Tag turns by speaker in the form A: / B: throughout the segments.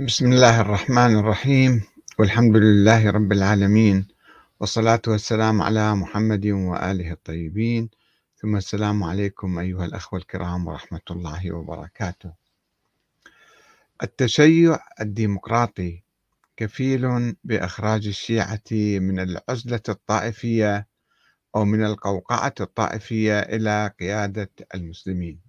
A: بسم الله الرحمن الرحيم. والحمد لله رب العالمين. والصلاة والسلام على محمد وآله الطيبين. ثم السلام عليكم أيها الأخوة الكرام ورحمة الله وبركاته. التشيع الديمقراطي كفيل بإخراج الشيعة من العزلة الطائفية أو من القوقعة الطائفية إلى قيادة المسلمين.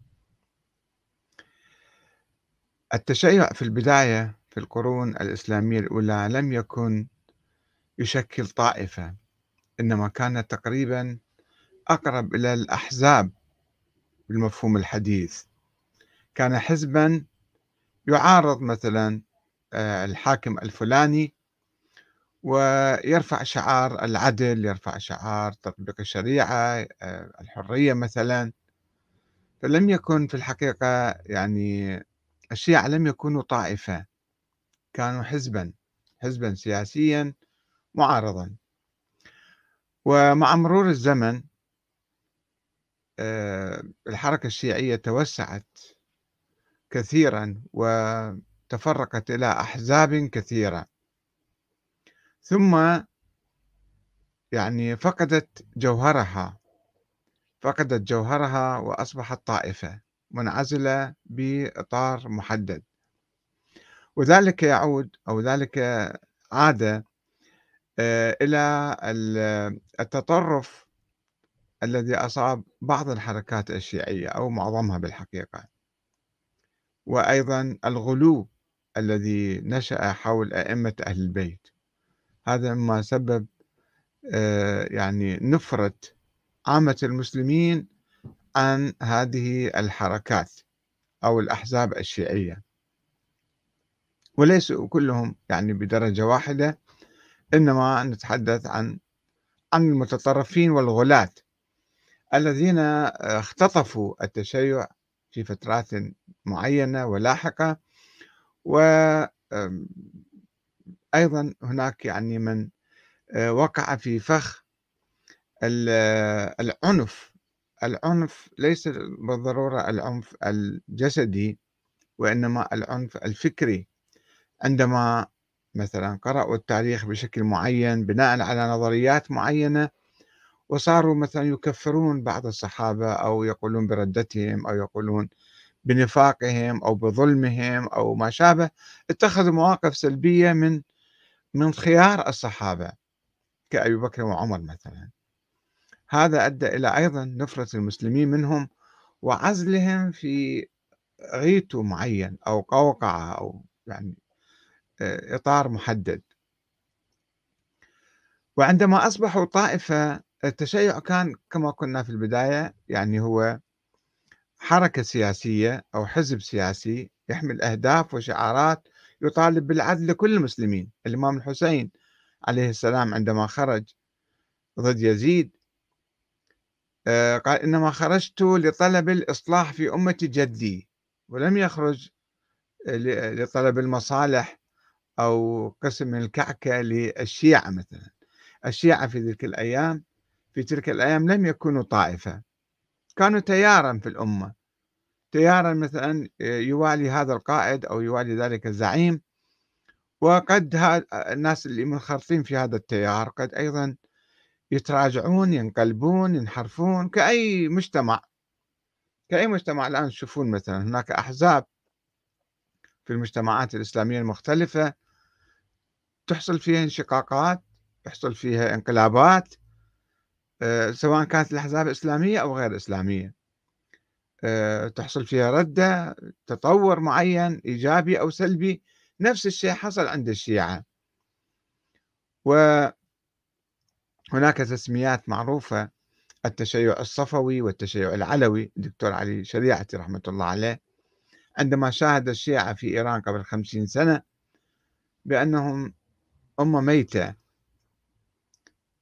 A: التشيع في البداية في القرون الإسلامية الأولى لم يكن يشكل طائفة إنما كان تقريبا أقرب إلى الأحزاب بالمفهوم الحديث. كان حزبا يعارض مثلا آه، الحاكم الفلاني ويرفع شعار العدل يرفع شعار تطبيق الشريعة آه، الحرية مثلا. فلم يكن في الحقيقة يعني الشيعة لم يكونوا طائفة كانوا حزبا حزبا سياسيا معارضا. ومع مرور الزمن آه، الحركة الشيعية توسعت كثيرا وتفرقت إلى أحزاب كثيرة. ثم يعني فقدت جوهرها فقدت جوهرها وأصبحت طائفة. منعزلة بإطار محدد. وذلك يعود أو ذلك عاد آه، إلى التطرف الذي أصاب بعض الحركات الشيعية أو معظمها بالحقيقة. وأيضا الغلو الذي نشأ حول أئمة أهل البيت. هذا ما سبب آه، يعني نفرة عامة المسلمين عن هذه الحركات أو الأحزاب الشيعية. وليسوا كلهم يعني بدرجة واحدة إنما نتحدث عن عن المتطرفين والغلاة الذين اختطفوا التشيع في فترات معينة ولاحقة. وأيضا هناك يعني من آه، وقع في فخ العنف العنف ليس بالضرورة العنف الجسدي وإنما العنف الفكري. عندما مثلا قرأوا التاريخ بشكل معين بناء على نظريات معينة وصاروا مثلا يكفرون بعض الصحابة أو يقولون بردتهم أو يقولون بنفاقهم أو بظلمهم أو ما شابه اتخذوا مواقف سلبية من من خيار الصحابة كأبي بكر وعمر مثلا. هذا أدى إلى أيضا نفرة المسلمين منهم وعزلهم في غيتو معين أو قوقعة أو يعني آه، إطار محدد. وعندما أصبحوا طائفة التشيع كان كما قلنا في البداية يعني هو حركة سياسية أو حزب سياسي يحمل أهداف وشعارات يطالب بالعدل لكل المسلمين. الإمام الحسين عليه السلام عندما خرج ضد يزيد قال إنما خرجت لطلب الإصلاح في أمة جدي ولم يخرج لطلب المصالح أو قسم من الكعكة للشيعة مثلا. الشيعة في تلك الأيام في تلك الأيام لم يكونوا طائفة. كانوا تيارا في الأمة. تيارا مثلا يوالي هذا القائد أو يوالي ذلك الزعيم. وقد الناس اللي منخرطين في هذا التيار قد أيضا يتراجعون ينقلبون ينحرفون كأي مجتمع. كأي مجتمع الآن تشوفون مثلا هناك أحزاب في المجتمعات الإسلامية المختلفة تحصل فيها انشقاقات يحصل فيها انقلابات آه، سواء كانت الأحزاب إسلامية أو غير إسلامية. آه، تحصل فيها ردة تطور معين إيجابي أو سلبي نفس الشيء حصل عند الشيعة. و هناك تسميات معروفة التشيع الصفوي والتشيع العلوي الدكتور علي شريعتي رحمة الله عليه. عندما شاهد الشيعة في إيران قبل خمسين سنة بأنهم أمة ميتة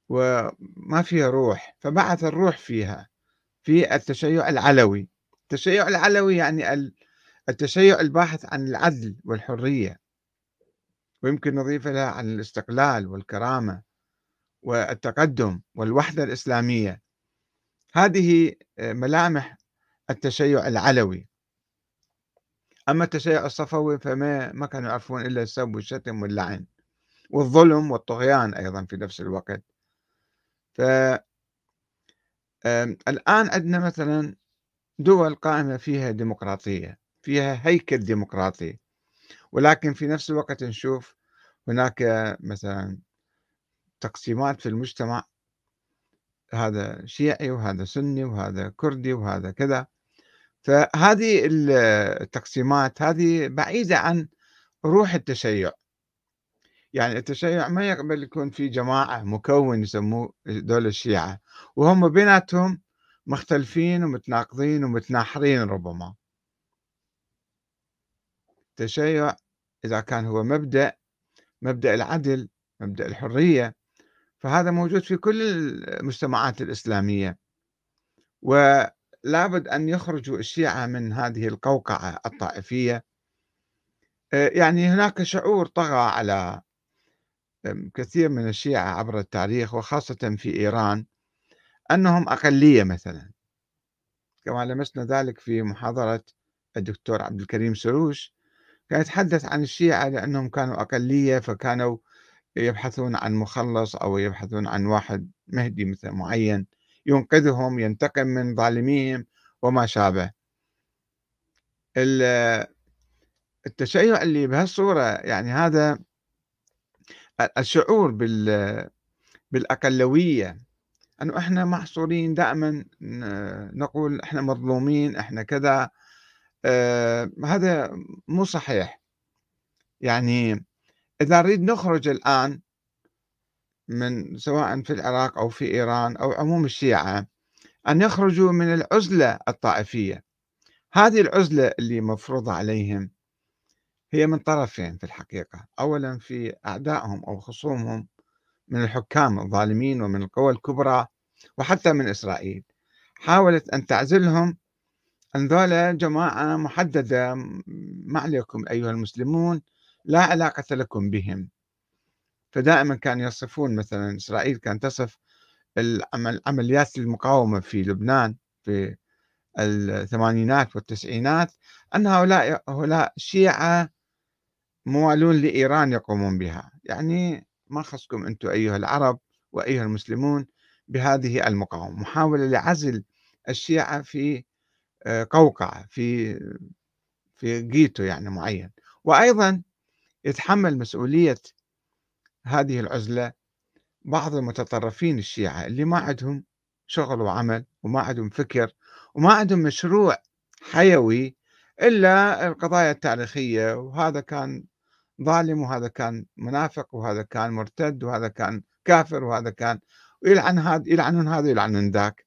A: وما فيها روح فبعث الروح فيها في التشيع العلوي. التشيع العلوي يعني التشيع الباحث عن العدل والحرية ويمكن نضيف لها عن الاستقلال والكرامة. والتقدم والوحدة الإسلامية. هذه آه، ملامح التشيع العلوي. أما التشيع الصفوي فما ما كانوا يعرفون إلا السب والشتم واللعن والظلم والطغيان أيضا في نفس الوقت. ف الآن عندنا مثلا دول قائمة فيها ديمقراطية فيها هيكل ديمقراطي. ولكن في نفس الوقت نشوف هناك مثلا تقسيمات في المجتمع هذا شيعي وهذا سني وهذا كردي وهذا كذا. فهذه التقسيمات هذه بعيدة عن روح التشيع. يعني التشيع ما يقبل يكون في جماعة مكون يسموه دول الشيعة وهم بيناتهم مختلفين ومتناقضين ومتناحرين ربما. التشيع إذا كان هو مبدأ مبدأ العدل مبدأ الحرية فهذا موجود في كل المجتمعات الإسلامية. ولابد أن يخرجوا الشيعة من هذه القوقعة الطائفية. آه، يعني هناك شعور طغى على كثير من الشيعة عبر التاريخ وخاصة في إيران أنهم أقلية مثلا. كما لمسنا ذلك في محاضرة الدكتور عبد الكريم سروش كان يتحدث عن الشيعة لأنهم كانوا أقلية فكانوا يبحثون عن مخلص أو يبحثون عن واحد مهدي مثل معين ينقذهم ينتقم من ظالميهم وما شابه. التشيع اللي بهالصورة يعني هذا الشعور بال بالأقلوية أنه إحنا محصورين دائما نقول إحنا مظلومين إحنا كذا. آه هذا مو صحيح. يعني إذا نريد نخرج الآن من سواء في العراق أو في إيران أو عموم الشيعة أن يخرجوا من العزلة الطائفية. هذه العزلة اللي مفروضة عليهم هي من طرفين في الحقيقة. أولا في أعدائهم أو خصومهم من الحكام الظالمين ومن القوى الكبرى وحتى من إسرائيل. حاولت أن تعزلهم أن ذولا جماعة محددة ما عليكم أيها المسلمون لا علاقة لكم بهم. فدائما كانوا يصفون مثلا إسرائيل كانت تصف العمليات المقاومة في لبنان في الثمانينات والتسعينات أن هؤلاء هؤلاء شيعة موالون لإيران يقومون بها. يعني ما خصكم أنتم أيها العرب وأيها المسلمون بهذه المقاومة. محاولة لعزل الشيعة في آه، قوقعة في في جيتو يعني معين. وأيضا يتحمل مسؤولية هذه العزلة بعض المتطرفين الشيعة اللي ما عندهم شغل وعمل وما عندهم فكر وما عندهم مشروع حيوي إلا القضايا التاريخية وهذا كان ظالم وهذا كان منافق وهذا كان مرتد وهذا كان كافر وهذا كان ويلعن هذا يلعنون هذا ويلعنون ذاك.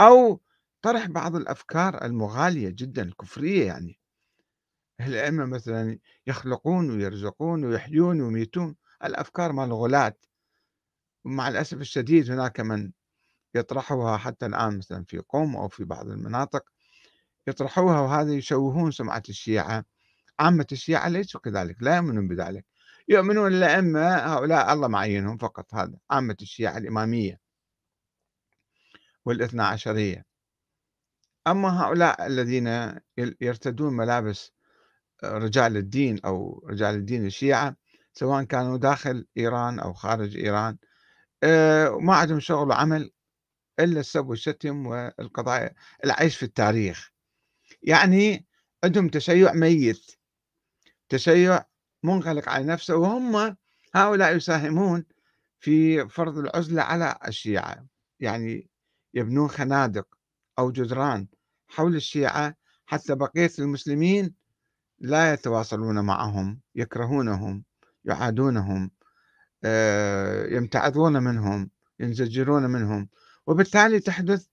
A: أو طرح بعض الأفكار المغالية جدا الكفرية يعني. الأئمة مثلا يخلقون ويرزقون ويحيون ويميتون الأفكار مال الغلاة. ومع الأسف الشديد هناك من يطرحوها حتى الآن مثلا في قوم أو في بعض المناطق يطرحوها وهذا يشوهون سمعة الشيعة. عامة الشيعة ليسوا كذلك لا يؤمنون بذلك. يؤمنون الأئمة هؤلاء الله معينهم فقط هذا عامة الشيعة الإمامية والإثنى عشرية. أما هؤلاء الذين يرتدون ملابس رجال الدين أو رجال الدين الشيعة سواء كانوا داخل إيران أو خارج إيران. آه، ما عندهم شغل وعمل إلا السب والشتم والقضايا العيش في التاريخ. يعني عندهم تشيع ميت تشيع منغلق على نفسه وهم هؤلاء يساهمون في فرض العزلة على الشيعة. يعني يبنون خنادق أو جدران حول الشيعة حتى بقية المسلمين لا يتواصلون معهم يكرهونهم يعادونهم آه، يمتعضون منهم ينزجرون منهم. وبالتالي تحدث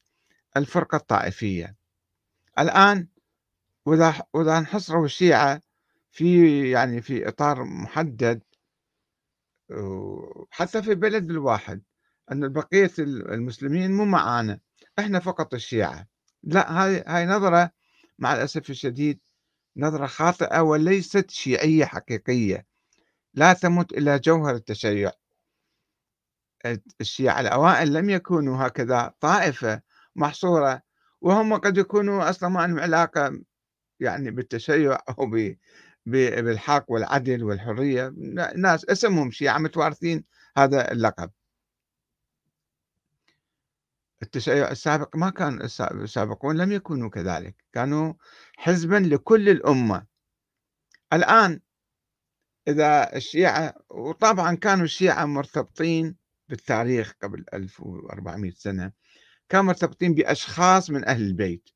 A: الفرقة الطائفية. الآن وإذا وإذا انحصروا الشيعة في يعني في إطار محدد حتى في البلد الواحد أن بقية المسلمين مو معانا. إحنا فقط الشيعة. لا هاي هاي نظرة مع الأسف الشديد نظرة خاطئة وليست شيعية حقيقية لا تمت إلى جوهر التشيع. الشيعة الأوائل لم يكونوا هكذا طائفة محصورة وهم قد يكونوا أصلا ما عندهم علاقة يعني بالتشيع أو بالحق والعدل والحرية. ناس اسمهم شيعة متوارثين هذا اللقب. التشيع السابق ما كان السابقون لم يكونوا كذلك كانوا حزبا لكل الأمة. الآن إذا الشيعة وطبعا كانوا الشيعة مرتبطين بالتاريخ قبل 1400 سنة كانوا مرتبطين بأشخاص من أهل البيت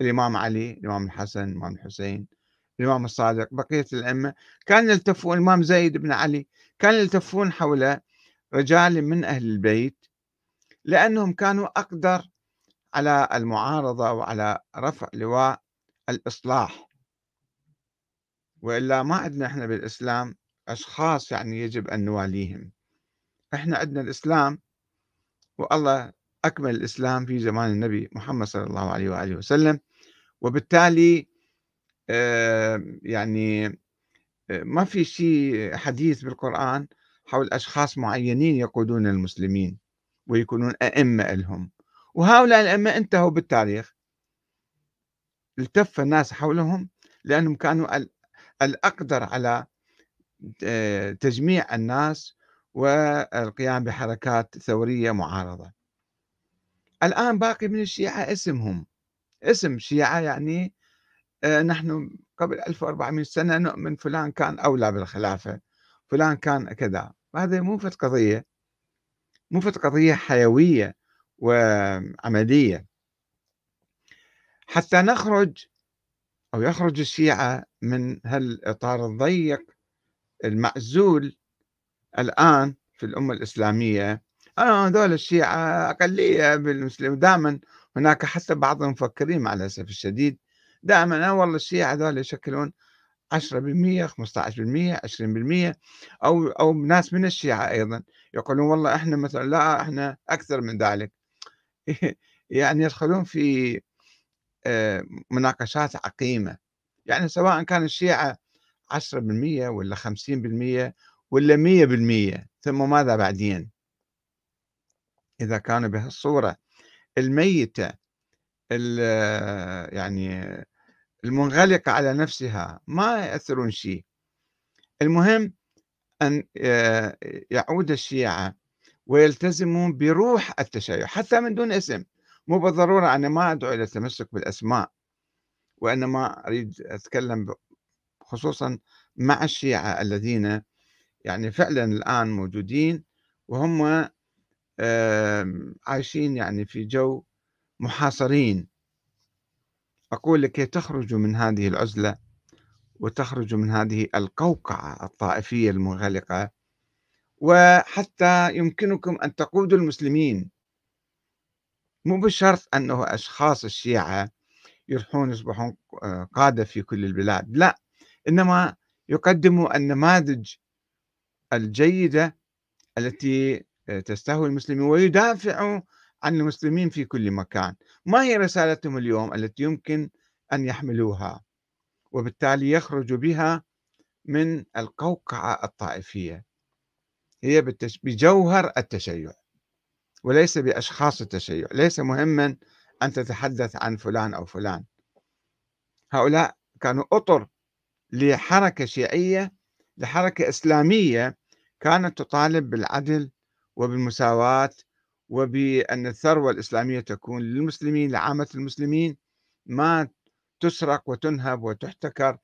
A: الإمام علي الإمام الحسن الإمام الحسين الإمام الصادق بقية الأئمة. كانوا يلتفون الإمام زيد بن علي كانوا يلتفون حول رجال من أهل البيت لأنهم كانوا أقدر على المعارضة وعلى رفع لواء الإصلاح. وإلا ما عندنا إحنا بالإسلام أشخاص يعني يجب أن نواليهم. إحنا عندنا الإسلام والله أكمل الإسلام في زمان النبي محمد صلى الله عليه وآله وسلم. وبالتالي يعني ما في شيء حديث بالقرآن حول أشخاص معينين يقودون المسلمين. ويكونون أئمة لهم. وهؤلاء الأئمة انتهوا بالتاريخ. التف الناس حولهم لأنهم كانوا الأقدر على تجميع الناس والقيام بحركات ثورية معارضة. الآن باقي من الشيعة اسمهم. اسم شيعة يعني آه، نحن قبل 1400 سنة نؤمن فلان كان أولى بالخلافة فلان كان كذا. هذا مو فت قضية. مو فت قضية حيوية وعملية. حتى نخرج أو يخرج الشيعة من هالإطار الضيق المعزول الآن في الأمة الإسلامية. آه هذول الشيعة أقلية بالمسلم. دائما هناك حتى بعض المفكرين مع الأسف الشديد دائما آه والله الشيعة هذول يشكلون 10% 15% 20% أو أو ناس من الشيعة أيضا يقولون والله إحنا مثلا لا إحنا أكثر من ذلك. يعني يدخلون في آه، مناقشات عقيمة. يعني سواء كان الشيعة 10% ولا 50% ولا 100% ثم ماذا بعدين؟ إذا كانوا بهالصورة الميتة يعني المنغلقة على نفسها ما يأثرون شيء. المهم أن آه، يعود الشيعة ويلتزمون بروح التشيع حتى من دون اسم. مو بالضرورة أنا ما أدعو إلى التمسك بالأسماء وإنما أريد أتكلم خصوصا مع الشيعة الذين يعني فعلا الآن موجودين وهم عايشين يعني في جو محاصرين. أقول لكي تخرجوا من هذه العزلة وتخرجوا من هذه القوقعة الطائفية المنغلقة وحتى يمكنكم أن تقودوا المسلمين. مو بالشرط أنه أشخاص الشيعة يروحون يصبحون آه، قادة في كل البلاد لا إنما يقدموا النماذج الجيدة التي آه، تستهوي المسلمين ويدافعوا عن المسلمين في كل مكان. ما هي رسالتهم اليوم التي يمكن أن يحملوها؟ وبالتالي يخرجوا بها من القوقعة الطائفية. هي بجوهر التشيع وليس بأشخاص التشيع. ليس مهما أن تتحدث عن فلان أو فلان. هؤلاء كانوا أطر لحركة شيعية لحركة إسلامية كانت تطالب بالعدل وبالمساواة وبأن الثروة الإسلامية تكون للمسلمين لعامة المسلمين ما تسرق وتنهب وتحتكر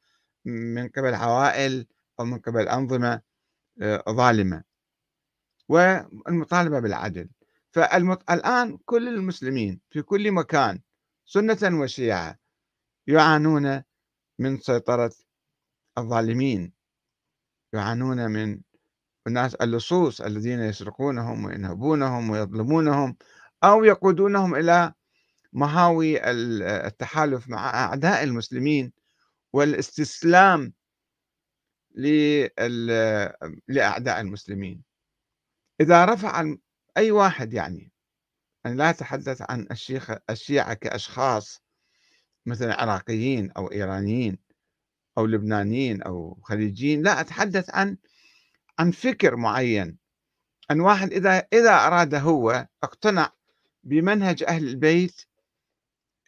A: من قبل عوائل أو من قبل أنظمة آه، ظالمة. والمطالبة بالعدل. فالآن كل المسلمين في كل مكان سنة وشيعة يعانون من سيطرة الظالمين. يعانون من الناس اللصوص الذين يسرقونهم وينهبونهم ويظلمونهم أو يقودونهم إلى مهاوي التحالف مع أعداء المسلمين والاستسلام لأعداء المسلمين. إذا رفع أي واحد يعني أنا لا أتحدث عن الشيخ الشيعة كأشخاص مثلا عراقيين أو إيرانيين أو لبنانيين أو خليجيين لا أتحدث عن عن فكر معين. أن واحد إذا إذا أراد هو اقتنع بمنهج أهل البيت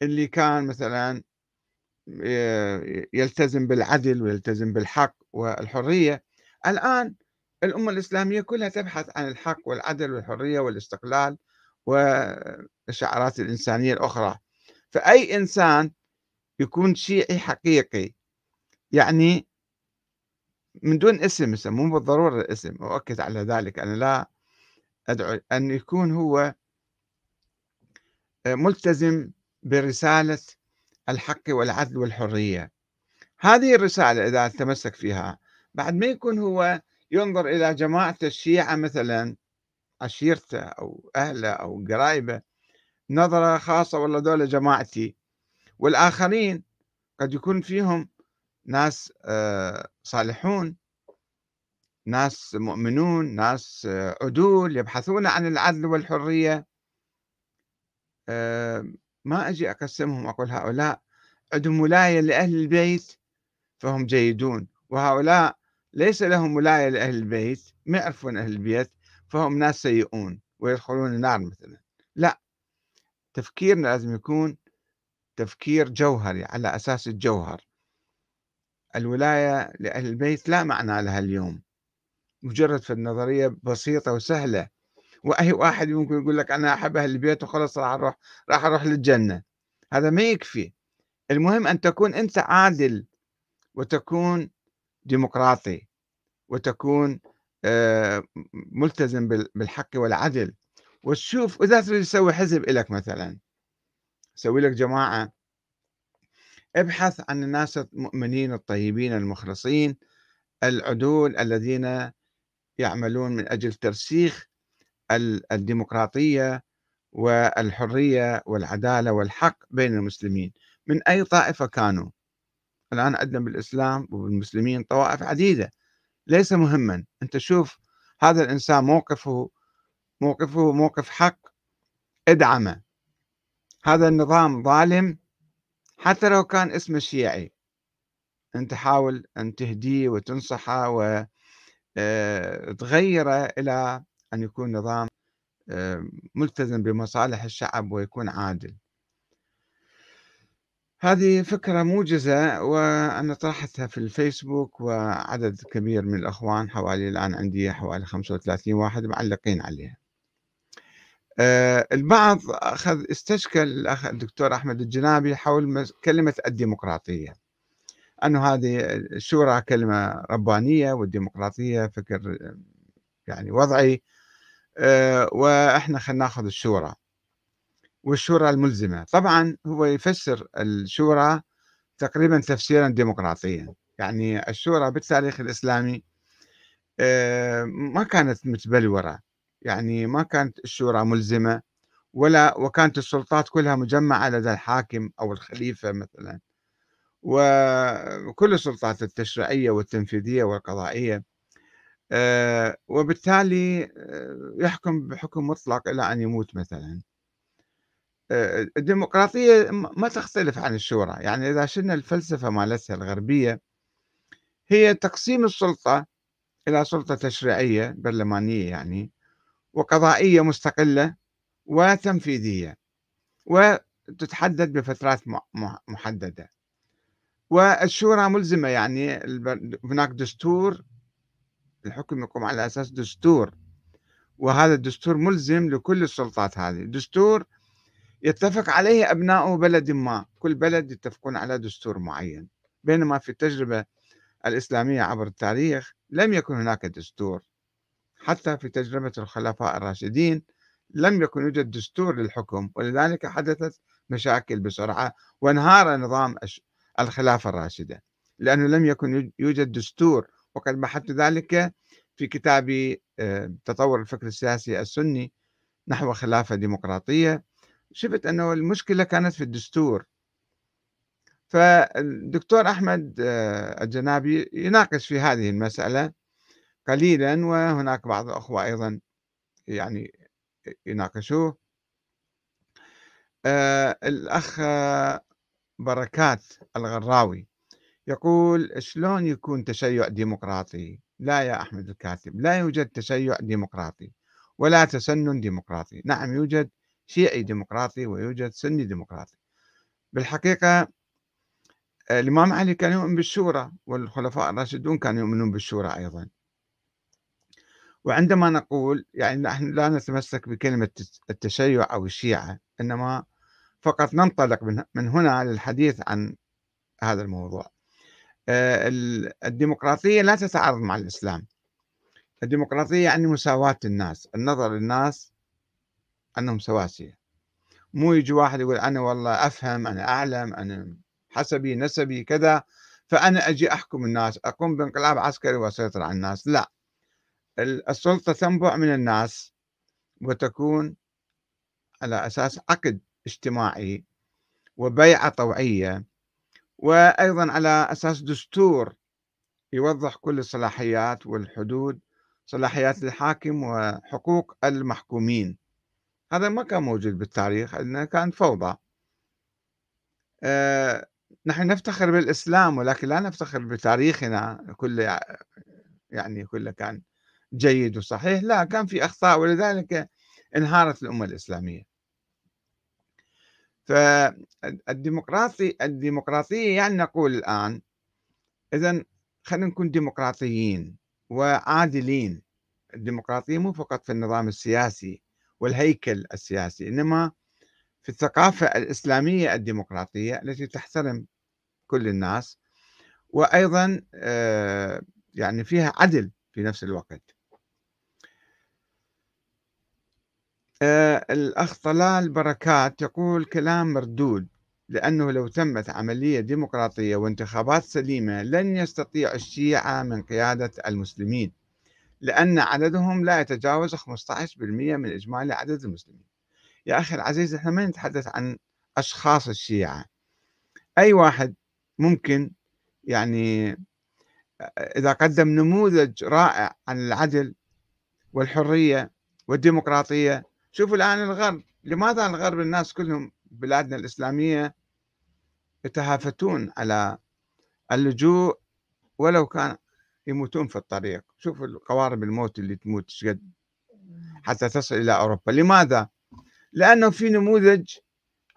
A: اللي كان مثلا يلتزم بالعدل ويلتزم بالحق والحرية. الآن الأمة الإسلامية كلها تبحث عن الحق والعدل والحرية والاستقلال والشعارات الإنسانية الأخرى. فأي إنسان يكون شيعي حقيقي يعني من دون اسم مو بالضرورة الاسم أؤكد على ذلك أنا لا أدعو أن يكون هو ملتزم برسالة الحق والعدل والحرية. هذه الرسالة إذا تمسك فيها بعد ما يكون هو ينظر إلى جماعة الشيعة مثلا عشيرته أو أهله أو قرايبه نظرة خاصة والله دولة جماعتي والآخرين قد يكون فيهم ناس آه، صالحون ناس مؤمنون ناس آه، عدول يبحثون عن العدل والحرية. آه، ما أجي أقسمهم أقول هؤلاء عندهم ولاية لأهل البيت فهم جيدون وهؤلاء ليس لهم ولاية لأهل البيت ما يعرفون أهل البيت فهم ناس سيئون ويدخلون النار مثلا. لا تفكيرنا لازم يكون تفكير جوهري على أساس الجوهر. الولاية لأهل البيت لا معنى لها اليوم. مجرد في النظرية بسيطة وسهلة. وأي واحد ممكن يقول لك أنا أحب أهل البيت وخلاص راح أروح راح أروح للجنة. هذا ما يكفي. المهم أن تكون أنت عادل وتكون ديمقراطي وتكون آه، ملتزم بالحق والعدل. وتشوف إذا تريد تسوي حزب لك مثلا سوي لك جماعة ابحث عن الناس المؤمنين الطيبين المخلصين العدول الذين يعملون من أجل ترسيخ الديمقراطية والحرية والعدالة والحق بين المسلمين. من أي طائفة كانوا؟ الآن عندنا بالإسلام وبالمسلمين طوائف عديدة. ليس مهما. أنت شوف هذا الإنسان موقفه موقفه موقف حق ادعمه. هذا النظام ظالم حتى لو كان اسمه شيعي. أنت حاول أن تهديه وتنصحه وتغيره آه، إلى أن يكون نظام آه، ملتزم بمصالح الشعب ويكون عادل. هذه فكرة موجزة وأنا طرحتها في الفيسبوك وعدد كبير من الأخوان حوالي الآن عندي حوالي 35 واحد معلقين عليها. البعض أخذ استشكل الأخ الدكتور أحمد الجنابي حول كلمة الديمقراطية. أنه هذه الشورى كلمة ربانية والديمقراطية فكر يعني وضعي آه، وإحنا خلينا ناخذ الشورى. والشورى الملزمة. طبعا هو يفسر الشورى تقريبا تفسيرا ديمقراطيا. يعني الشورى بالتاريخ الإسلامي آه، ما كانت متبلورة. يعني ما كانت الشورى ملزمة ولا وكانت السلطات كلها مجمعة لدى الحاكم أو الخليفة مثلا. وكل السلطات التشريعية والتنفيذية والقضائية. آه، وبالتالي آه، يحكم بحكم مطلق إلى أن يموت مثلا. آه، الديمقراطية ما تختلف عن الشورى. يعني إذا شلنا الفلسفة مالتها الغربية هي تقسيم السلطة إلى سلطة تشريعية برلمانية يعني وقضائية مستقلة وتنفيذية وتتحدد بفترات محددة. والشورى ملزمة يعني هناك دستور الحكم يقوم على أساس دستور وهذا الدستور ملزم لكل السلطات هذه. دستور يتفق عليه أبناء بلد ما. كل بلد يتفقون على دستور معين. بينما في التجربة الإسلامية عبر التاريخ لم يكن هناك دستور. حتى في تجربة الخلفاء الراشدين لم يكن يوجد دستور للحكم ولذلك حدثت مشاكل بسرعة وانهار نظام الخلافة الراشدة. لأنه لم يكن يوجد دستور وقد بحثت ذلك في كتابي آه، تطور الفكر السياسي السني نحو خلافة ديمقراطية. شفت أنه المشكلة كانت في الدستور. فالدكتور أحمد آه، الجنابي يناقش في هذه المسألة قليلا وهناك بعض الأخوة أيضا يعني يناقشوه. آه الأخ بركات الغراوي يقول شلون يكون تشيع ديمقراطي؟ لا يا أحمد الكاتب لا يوجد تشيع ديمقراطي ولا تسنن ديمقراطي. نعم يوجد شيعي ديمقراطي ويوجد سني ديمقراطي. بالحقيقة الإمام علي كان يؤمن بالشورى والخلفاء الراشدون كانوا يؤمنون بالشورى أيضا. وعندما نقول يعني نحن لا نتمسك بكلمة التشيع أو الشيعة إنما فقط ننطلق من هنا للحديث عن هذا الموضوع. آه، الديمقراطية لا تتعارض مع الإسلام. الديمقراطية يعني مساواة الناس النظر للناس أنهم سواسية. مو يجي واحد يقول أنا والله أفهم أنا أعلم أنا حسبي نسبي كذا فأنا أجي أحكم الناس أقوم بانقلاب عسكري وأسيطر على الناس. لا. السلطة تنبع من الناس وتكون على أساس عقد اجتماعي وبيعة طوعية وأيضا على أساس دستور يوضح كل الصلاحيات والحدود صلاحيات الحاكم وحقوق المحكومين. هذا ما كان موجود بالتاريخ لأنه كان فوضى. أه نحن نفتخر بالإسلام ولكن لا نفتخر بتاريخنا كله يعني كله كان جيد وصحيح. لا كان في أخطاء ولذلك انهارت الأمة الإسلامية. فالديمقراطي الديمقراطية يعني نقول الآن إذا خلينا نكون ديمقراطيين وعادلين. الديمقراطية مو فقط في النظام السياسي والهيكل السياسي إنما في الثقافة الإسلامية الديمقراطية التي تحترم كل الناس. وأيضا آه، يعني فيها عدل في نفس الوقت آه، الأخ طلال بركات يقول كلام مردود لأنه لو تمت عملية ديمقراطية وانتخابات سليمة لن يستطيع الشيعة من قيادة المسلمين لأن عددهم لا يتجاوز 15% من إجمالي عدد المسلمين. يا أخي العزيز إحنا ما نتحدث عن أشخاص الشيعة. أي واحد ممكن يعني إذا قدم نموذج رائع عن العدل والحرية والديمقراطية شوفوا الآن الغرب لماذا الغرب الناس كلهم بلادنا الإسلامية يتهافتون على اللجوء ولو كان يموتون في الطريق؟ شوفوا القوارب الموت اللي تموت شقد حتى تصل إلى أوروبا. لماذا؟ لأنه في نموذج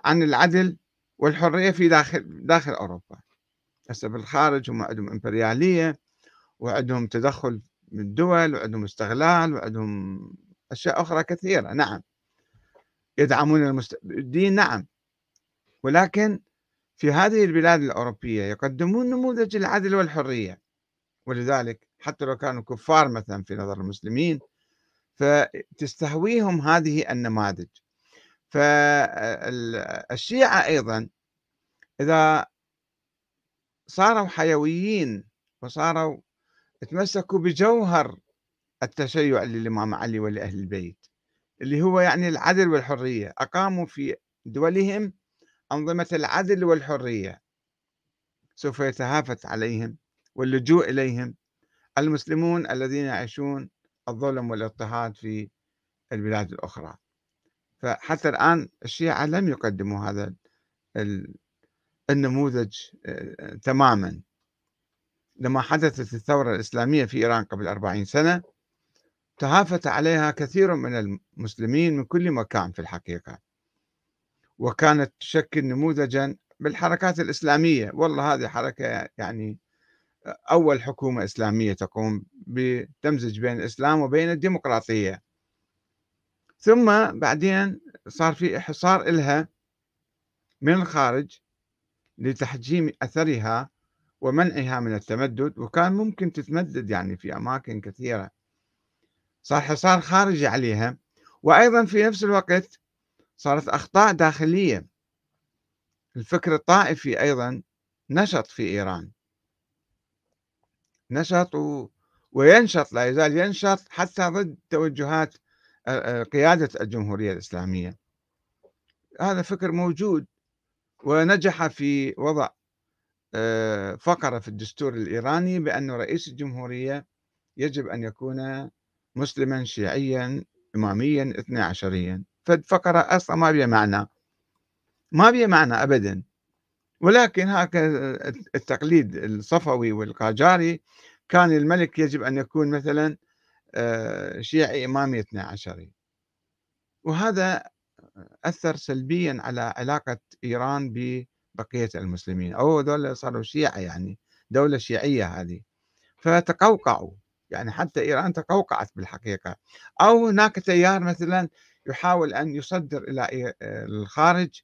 A: عن العدل والحرية في داخل داخل أوروبا. هسه بالخارج هم عندهم إمبريالية وعندهم تدخل من الدول وعندهم استغلال وعندهم أشياء أخرى كثيرة. نعم. يدعمون المست... الدين نعم. ولكن في هذه البلاد الأوروبية يقدمون نموذج العدل والحرية. ولذلك حتى لو كانوا كفار مثلا في نظر المسلمين فتستهويهم هذه النماذج. فالشيعة أيضا إذا صاروا حيويين وصاروا تمسكوا بجوهر التشيع للإمام علي ولأهل البيت اللي هو يعني العدل والحرية أقاموا في دولهم أنظمة العدل والحرية. سوف يتهافت عليهم واللجوء إليهم المسلمون الذين يعيشون الظلم والاضطهاد في البلاد الأخرى. فحتى الآن الشيعة لم يقدموا هذا النموذج آه، تماما. لما حدثت الثورة الإسلامية في إيران قبل أربعين سنة تهافت عليها كثير من المسلمين من كل مكان في الحقيقة. وكانت تشكل نموذجا بالحركات الإسلامية. والله هذه حركة يعني أول حكومة إسلامية تقوم بتمزج بين الإسلام وبين الديمقراطية. ثم بعدين صار في إحصار إلها من الخارج لتحجيم أثرها ومنعها من التمدد. وكان ممكن تتمدد يعني في أماكن كثيرة. صار حصار خارجي عليها وأيضا في نفس الوقت صارت أخطاء داخلية. الفكر الطائفي أيضا نشط في إيران. نشط و... وينشط لا يزال ينشط حتى ضد توجهات قيادة الجمهورية الإسلامية. هذا فكر موجود ونجح في وضع فقرة في الدستور الإيراني بأن رئيس الجمهورية يجب أن يكون مسلما شيعيا إماميا اثني عشريا. فالفقرة أصلا ما بها معنى. ما بها معنى أبدا. ولكن هكذا التقليد الصفوي والقاجاري كان الملك يجب أن يكون مثلا آه، شيعي إمامي اثني عشري. وهذا أثر سلبيا على علاقة إيران بقية المسلمين. أو دول صاروا شيعة يعني دولة شيعية هذه. فتقوقعوا. يعني حتى إيران تقوقعت بالحقيقة. أو هناك تيار مثلا يحاول أن يصدر إلى الخارج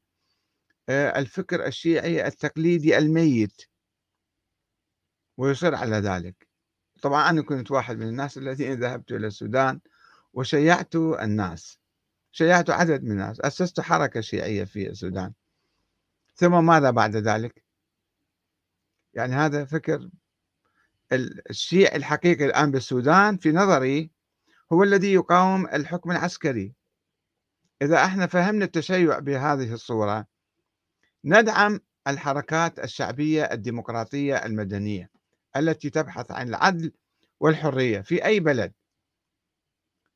A: آه، الفكر الشيعي التقليدي الميت. ويصر على ذلك. طبعا أنا كنت واحد من الناس الذين ذهبت إلى السودان وشيعت الناس. شيعت عدد من الناس. أسست حركة شيعية في السودان. ثم ماذا بعد ذلك؟ يعني هذا فكر الشيعي الحقيقي الآن بالسودان في نظري هو الذي يقاوم الحكم العسكري. إذا إحنا فهمنا التشيع بهذه الصورة ندعم الحركات الشعبية الديمقراطية المدنية التي تبحث عن العدل والحرية في أي بلد.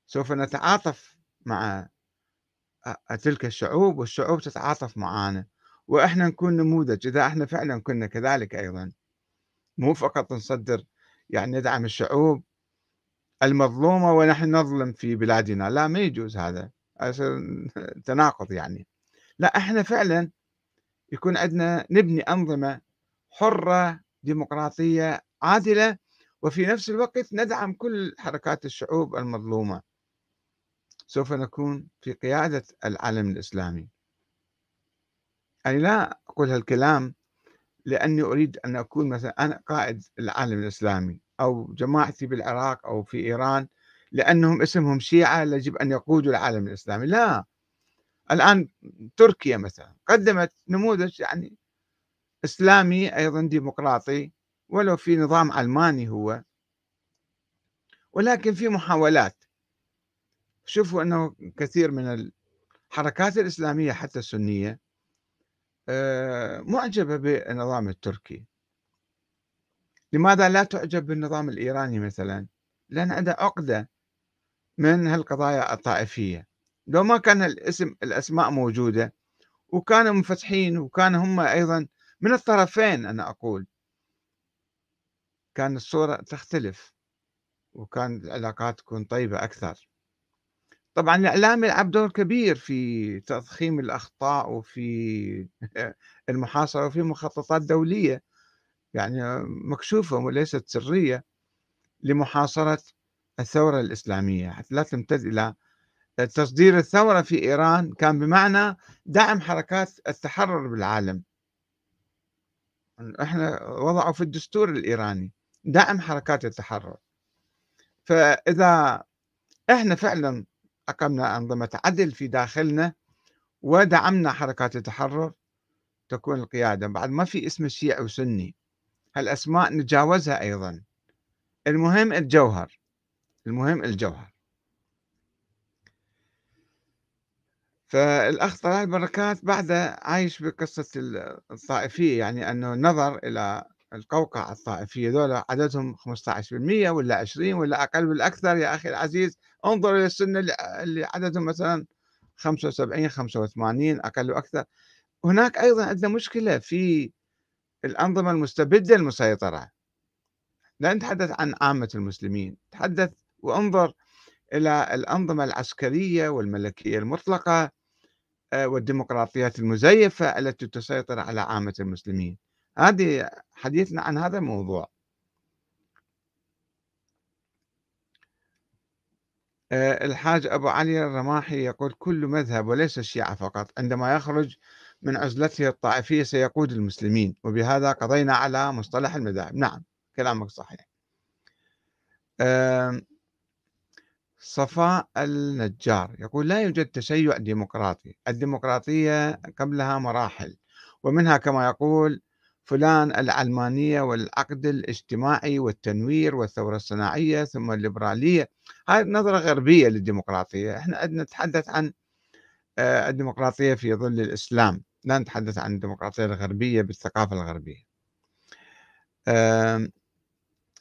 A: سوف نتعاطف مع تلك الشعوب والشعوب تتعاطف معنا وإحنا نكون نموذج. إذا إحنا فعلا كنا كذلك أيضا. مو فقط نصدر يعني ندعم الشعوب المظلومة ونحن نظلم في بلادنا. لا ما يجوز هذا. تناقض يعني. لا إحنا فعلا يكون عندنا نبني أنظمة حرة ديمقراطية عادلة وفي نفس الوقت ندعم كل حركات الشعوب المظلومة. سوف نكون في قيادة العالم الإسلامي. أنا لا أقول هالكلام لأني أريد أن أكون مثلا أنا قائد العالم الإسلامي أو جماعتي بالعراق أو في إيران لأنهم اسمهم شيعة يجب أن يقودوا العالم الإسلامي. لا الآن تركيا مثلا قدمت نموذج يعني إسلامي أيضا ديمقراطي ولو في نظام علماني هو. ولكن في محاولات. شوفوا أنه كثير من الحركات الإسلامية حتى السنية معجبة بالنظام التركي. لماذا لا تعجب بالنظام الإيراني مثلا؟ لأن عندها عقدة من هالقضايا الطائفية. لو ما كان الاسم الأسماء موجودة وكانوا منفتحين وكان هم أيضا من الطرفين أنا أقول. كان الصورة تختلف وكان العلاقات تكون طيبة أكثر. طبعا الإعلام يلعب دور كبير في تضخيم الأخطاء وفي المحاصرة وفي مخططات دولية يعني مكشوفة وليست سرية لمحاصرة الثورة الإسلامية. حتى لا تمتد إلى تصدير الثورة في إيران كان بمعنى دعم حركات التحرر بالعالم. إحنا وضعوا في الدستور الإيراني دعم حركات التحرر. فإذا إحنا فعلا أقمنا أنظمة عدل في داخلنا ودعمنا حركات التحرر تكون القيادة. بعد ما في اسم الشيعي وسني هالأسماء نتجاوزها أيضا. المهم الجوهر المهم الجوهر. فالأخ طلال بركات بعده عايش بقصة الطائفية يعني أنه نظر إلى القوقعة الطائفية. ذولا عددهم 15% ولا 20 ولا أقل بالأكثر. يا أخي العزيز انظر إلى السنة اللي عددهم مثلا 75 85 أقل وأكثر. هناك أيضا عندنا مشكلة في الأنظمة المستبدة المسيطرة. لا نتحدث عن عامة المسلمين. تحدث وانظر إلى الأنظمة العسكرية والملكية المطلقة آه، والديمقراطيات المزيفة التي تسيطر على عامة المسلمين. هذه حديثنا عن هذا الموضوع. الحاج أبو علي الرماحي يقول كل مذهب وليس الشيعة فقط عندما يخرج من عزلته الطائفية سيقود المسلمين وبهذا قضينا على مصطلح المذاهب. نعم كلامك صحيح. صفاء النجار يقول لا يوجد تشيع ديمقراطي الديمقراطية قبلها مراحل ومنها كما يقول فلان العلمانية والعقد الاجتماعي والتنوير والثورة الصناعية ثم الليبرالية. هذه نظرة غربية للديمقراطية. إحنا نتحدث عن آه، الديمقراطية في ظل الإسلام لا نتحدث عن الديمقراطية الغربية بالثقافة الغربية.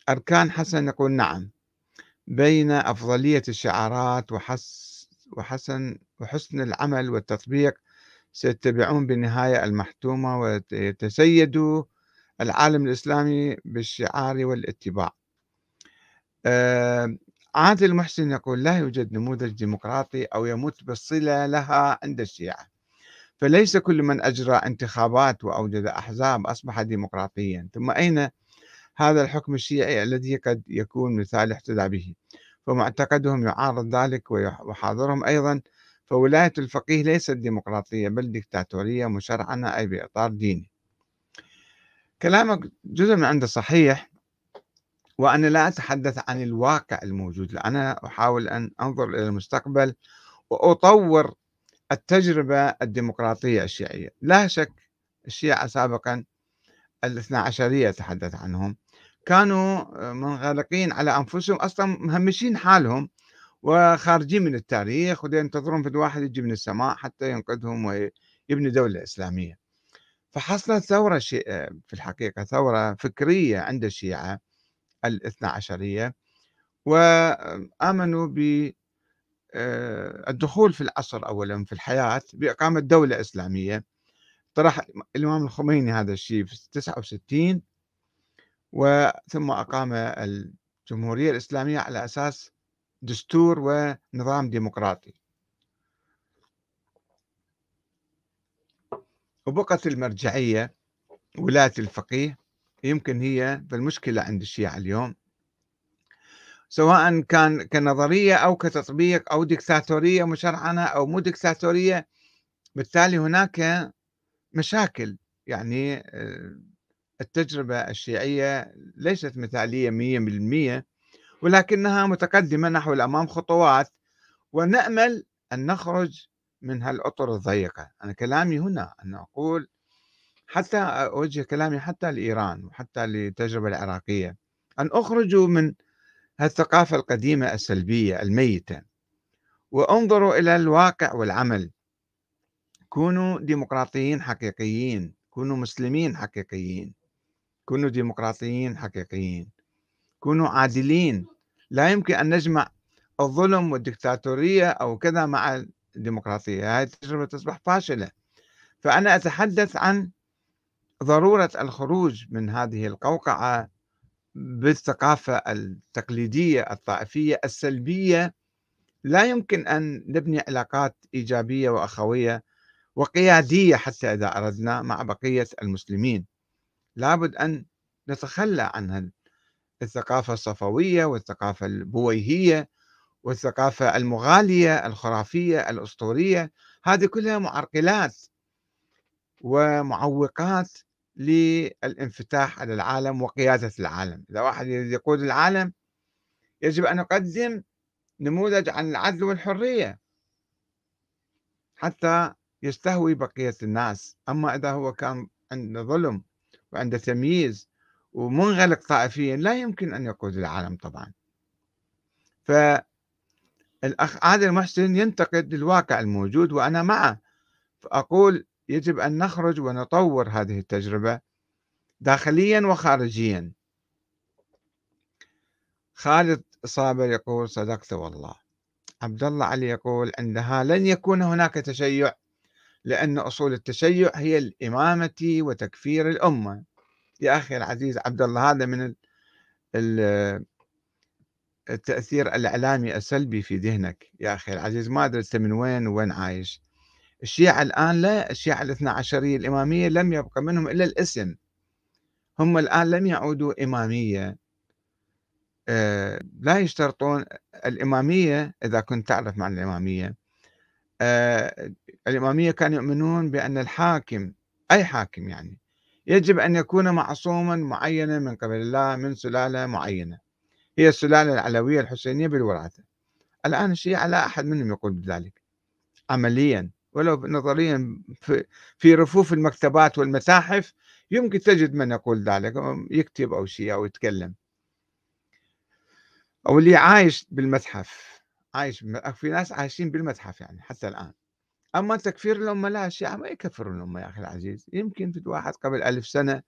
A: أركان حسن يقول نعم بين أفضلية الشعارات وحس وحسن وحسن العمل والتطبيق سيتبعون بالنهاية المحتومة ويتسيدوا العالم الإسلامي بالشعار والاتباع. عادل محسن يقول لا يوجد نموذج ديمقراطي أو يمت بالصلة لها عند الشيعة فليس كل من أجرى انتخابات وأوجد أحزاب أصبح ديمقراطيا. ثم أين هذا الحكم الشيعي الذي قد يكون مثال احتذى به؟ فمعتقدهم يعارض ذلك وحاضرهم أيضا فولاية الفقيه ليست ديمقراطية بل ديكتاتورية مشرعنة أي بإطار ديني. كلامك جزء من عنده صحيح وأنا لا أتحدث عن الواقع الموجود. أنا أحاول أن أنظر إلى المستقبل وأطور التجربة الديمقراطية الشيعية. لا شك الشيعة سابقا الاثنى عشرية أتحدث عنهم. كانوا منغلقين على أنفسهم أصلا مهمشين حالهم وخارجين من التاريخ وينتظرون في واحد يجي من السماء حتى ينقذهم ويبني دولة إسلامية. فحصلت ثورة في الحقيقة ثورة فكرية عند الشيعة الاثنى عشرية وآمنوا ب آه، الدخول في العصر أولا في الحياة بإقامة دولة إسلامية. طرح الإمام الخميني هذا الشيء في 69 وثم أقام الجمهورية الإسلامية على أساس دستور ونظام ديمقراطي. وبقت المرجعية ولاية الفقيه يمكن هي بالمشكلة عند الشيعة اليوم. سواء كان كنظرية أو كتطبيق أو دكتاتورية مشرعنة أو مو دكتاتورية بالتالي هناك مشاكل. يعني آه، التجربة الشيعية ليست مثالية مية بالمية ولكنها متقدمة نحو الأمام خطوات ونأمل أن نخرج من هالأطر الضيقة. أنا كلامي هنا أن أقول حتى أوجه كلامي حتى لإيران وحتى للتجربة العراقية أن أخرجوا من هالثقافة القديمة السلبية الميتة وانظروا إلى الواقع والعمل. كونوا ديمقراطيين حقيقيين كونوا مسلمين حقيقيين كونوا ديمقراطيين حقيقيين. كونوا عادلين. لا يمكن أن نجمع الظلم والدكتاتورية أو كذا مع الديمقراطية. هذه التجربة تصبح فاشلة. فأنا أتحدث عن ضرورة الخروج من هذه القوقعة بالثقافة التقليدية الطائفية السلبية. لا يمكن أن نبني علاقات إيجابية وأخوية وقيادية حتى إذا أردنا مع بقية المسلمين. لابد أن نتخلى عن الثقافة الصفوية والثقافة البويهية والثقافة المغالية الخرافية الأسطورية هذه كلها معرقلات ومعوقات للانفتاح على العالم وقيادة العالم. إذا واحد يريد يقود العالم يجب أن يقدم نموذج عن العدل والحرية حتى يستهوي بقية الناس. أما إذا هو كان عنده ظلم وعنده تمييز ومنغلق طائفيا لا يمكن أن يقود العالم طبعا. فالأخ عادل محسن ينتقد الواقع الموجود وأنا معه. فأقول يجب أن نخرج ونطور هذه التجربة داخليا وخارجيا. خالد صابر يقول صدقت والله. عبد الله علي يقول عندها لن يكون هناك تشيع لأن أصول التشيع هي الإمامة وتكفير الأمة. يا أخي العزيز عبد الله هذا من التأثير الإعلامي السلبي في ذهنك يا أخي العزيز. ما أدري أنت من وين وين عايش. الشيعة الآن لا الشيعة الاثنى عشرية الإمامية لم يبقى منهم إلا الاسم. هم الآن لم يعودوا إمامية. آه، لا يشترطون الإمامية إذا كنت تعرف معنى الإمامية. آه، الإمامية كانوا يؤمنون بأن الحاكم أي حاكم يعني يجب أن يكون معصوما معينا من قبل الله من سلالة معينة. هي السلالة العلوية الحسينية بالوراثة. الآن الشيعة لا أحد منهم يقول بذلك. عمليا ولو نظريا في رفوف المكتبات والمتاحف يمكن تجد من يقول ذلك يكتب أو شيء أو يتكلم. أو اللي عايش بالمتحف. عايش في ناس عايشين بالمتحف يعني حتى الآن. أما تكفير الأمة لا الشيعة ما يكفرون الأمة يا أخي العزيز. يمكن في واحد قبل ألف سنة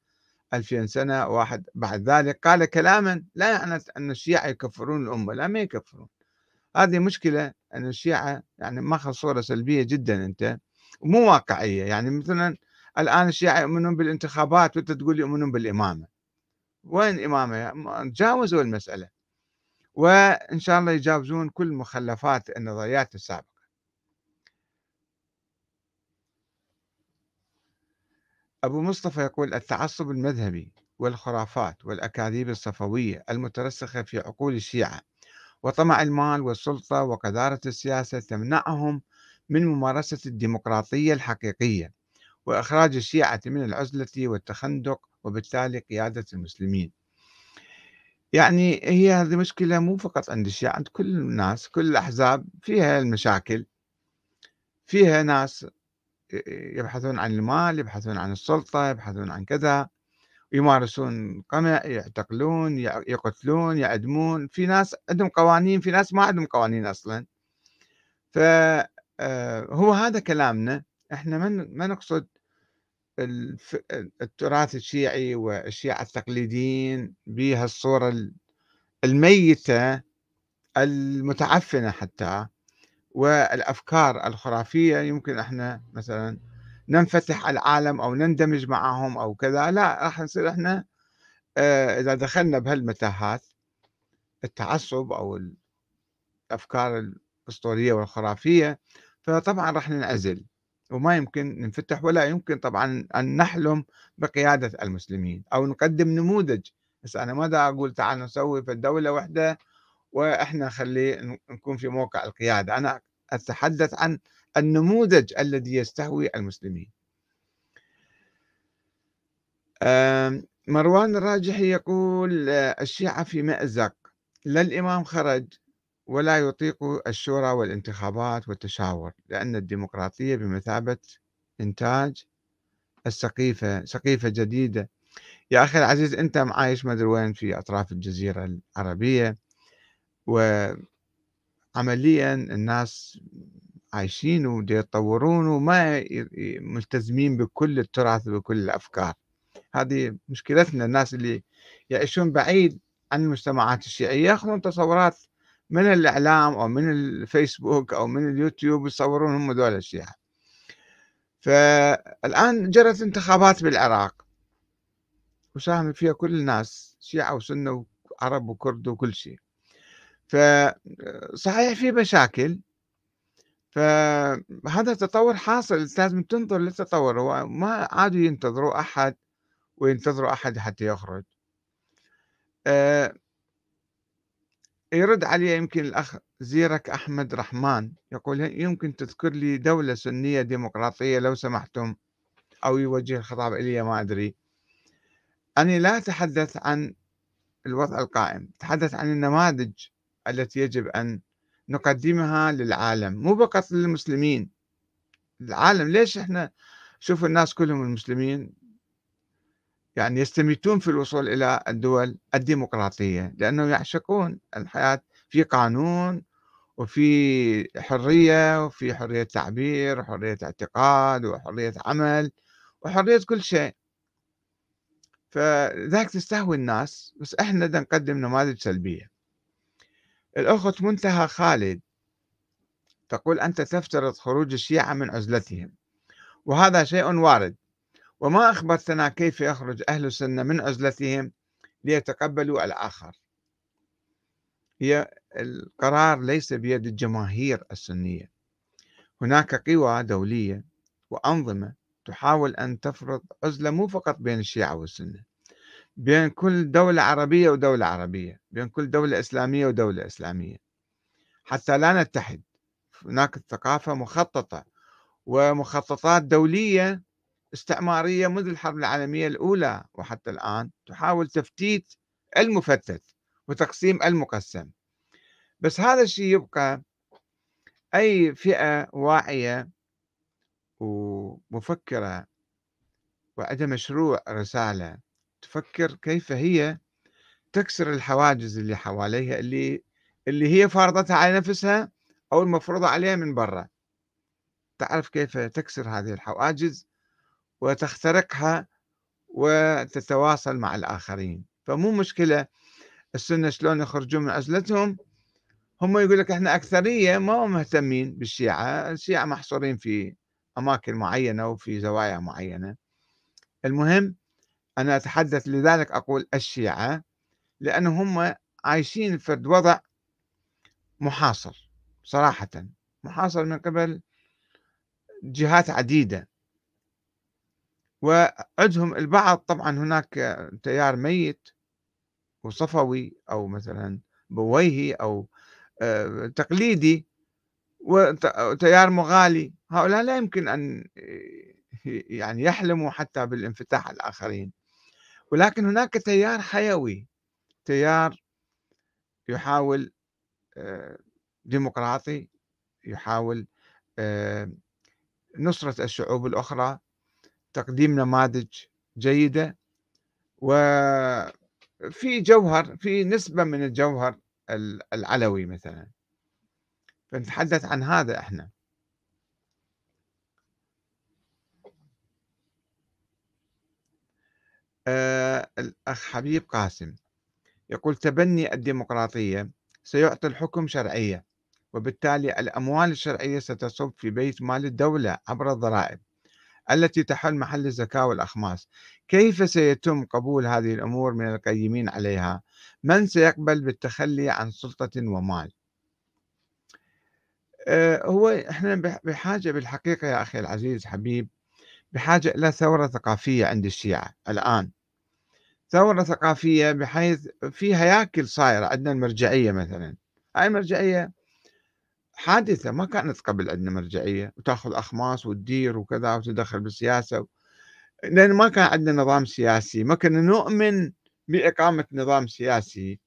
A: ألفين سنة واحد بعد ذلك. قال كلاما لا يعني أن الشيعة يكفرون الأمة لا ما يكفرون. هذه مشكلة أن الشيعة يعني ماخذ صورة سلبية جدا أنت ومو واقعية. يعني مثلا الآن الشيعة يؤمنون بالانتخابات وأنت تقول يؤمنون بالإمامة. وين إمامة؟ تجاوزوا المسألة. وإن شاء الله يجاوزون كل مخلفات النظريات السابقة. أبو مصطفى يقول التعصب المذهبي والخرافات والأكاذيب الصفوية المترسخة في عقول الشيعة وطمع المال والسلطة وقذارة السياسة تمنعهم من ممارسة الديمقراطية الحقيقية وإخراج الشيعة من العزلة والتخندق وبالتالي قيادة المسلمين. يعني هي هذه مشكلة مو فقط عند الشيعة عند كل الناس كل الأحزاب فيها المشاكل فيها ناس يبحثون عن المال يبحثون عن السلطة يبحثون عن كذا يمارسون قمع يعتقلون يقتلون يعدمون. في ناس عندهم قوانين في ناس ما عندهم قوانين أصلا. فهو آه، هذا كلامنا. إحنا ما نقصد التراث الشيعي والشيعة التقليديين بهالصورة الميتة المتعفنة حتى. والأفكار الخرافية يمكن إحنا مثلا ننفتح العالم أو نندمج معهم أو كذا لا راح نصير إحنا آه، إذا دخلنا بهالمتاهات التعصب أو الأفكار الأسطورية والخرافية فطبعا راح ننعزل وما يمكن ننفتح ولا يمكن طبعا أن نحلم بقيادة المسلمين أو نقدم نموذج. بس أنا ماذا أقول؟ تعال نسوي في الدولة وحدة وإحنا نخلي نكون في موقع القيادة. أنا أتحدث عن النموذج الذي يستهوي المسلمين. مروان الراجحي يقول الشيعة في مأزق. لا الإمام خرج ولا يطيق الشورى والانتخابات والتشاور لأن الديمقراطية بمثابة إنتاج السقيفة سقيفة جديدة. يا أخي العزيز أنت عايش مدري وين في أطراف الجزيرة العربية. وعمليا الناس عايشين ويتطورون وما ملتزمين بكل التراث وبكل الأفكار. هذه مشكلتنا الناس اللي يعيشون بعيد عن المجتمعات الشيعية ياخذون تصورات من الإعلام أو من الفيسبوك أو من اليوتيوب يصورون هم دول الشيعة. فالآن جرت انتخابات بالعراق. وساهم فيها كل الناس شيعة وسنة وعرب وكرد وكل شيء. فصحيح في مشاكل. فهذا التطور حاصل لازم تنظر للتطور وما عادوا ينتظروا أحد وينتظروا أحد حتى يخرج. آه، يرد عليه يمكن الأخ زيرك أحمد رحمن يقول يمكن تذكر لي دولة سنية ديمقراطية لو سمحتم؟ أو يوجه الخطاب إلي ما أدري. أنا لا أتحدث عن الوضع القائم أتحدث عن النماذج التي يجب أن نقدمها للعالم مو فقط للمسلمين. العالم ليش إحنا شوف الناس كلهم المسلمين؟ يعني يستميتون في الوصول إلى الدول الديمقراطية لأنهم يعشقون الحياة في قانون وفي حرية وفي حرية تعبير وحرية اعتقاد وحرية عمل وحرية كل شيء. فذاك تستهوي الناس بس إحنا نقدم نماذج سلبية. الأخت منتهى خالد تقول أنت تفترض خروج الشيعة من عزلتهم. وهذا شيء وارد. وما أخبرتنا كيف يخرج أهل السنة من عزلتهم ليتقبلوا الآخر. هي القرار ليس بيد الجماهير السنية. هناك قوى دولية وأنظمة تحاول أن تفرض عزلة مو فقط بين الشيعة والسنة. بين كل دولة عربية ودولة عربية بين كل دولة إسلامية ودولة إسلامية. حتى لا نتحد هناك ثقافة مخططة ومخططات دولية استعمارية منذ الحرب العالمية الأولى وحتى الآن تحاول تفتيت المفتت وتقسيم المقسم. بس هذا الشيء يبقى أي فئة واعية ومفكرة وعندها مشروع رسالة تفكر كيف هي تكسر الحواجز اللي حواليها اللي اللي هي فارضتها على نفسها أو المفروضة عليها من برا. تعرف كيف تكسر هذه الحواجز وتخترقها وتتواصل مع الآخرين. فمو مشكلة السنة شلون يخرجون من عزلتهم. هم يقول لك إحنا أكثرية ما هم مهتمين بالشيعة الشيعة محصورين في أماكن معينة وفي زوايا معينة. المهم أنا أتحدث لذلك أقول الشيعة لأنهم هم عايشين في وضع محاصر صراحة محاصر من قبل جهات عديدة. وعندهم البعض طبعا هناك تيار ميت وصفوي أو مثلا بويهي أو آه، تقليدي وتيار مغالي. هؤلاء لا يمكن أن يعني يحلموا حتى بالانفتاح على الآخرين. ولكن هناك تيار حيوي تيار يحاول آه، ديمقراطي يحاول آه، نصرة الشعوب الأخرى تقديم نماذج جيدة وفي جوهر في نسبة من الجوهر العلوي مثلا. فنتحدث عن هذا إحنا. آه الأخ حبيب قاسم يقول تبني الديمقراطية سيعطي الحكم شرعية وبالتالي الأموال الشرعية ستصب في بيت مال الدولة عبر الضرائب التي تحل محل الزكاة والأخماس. كيف سيتم قبول هذه الأمور من القيمين عليها؟ من سيقبل بالتخلي عن سلطة ومال؟ آه، هو إحنا بحاجة بالحقيقة يا أخي العزيز حبيب بحاجة إلى ثورة ثقافية عند الشيعة الآن. ثورة ثقافية بحيث في هياكل صايرة عندنا المرجعية مثلا. هاي المرجعية حادثة ما كانت قبل عندنا مرجعية. وتأخذ أخماس وتدير وكذا وتدخل بالسياسة لأن ما كان عندنا نظام سياسي. ما كنا نؤمن بإقامة نظام سياسي.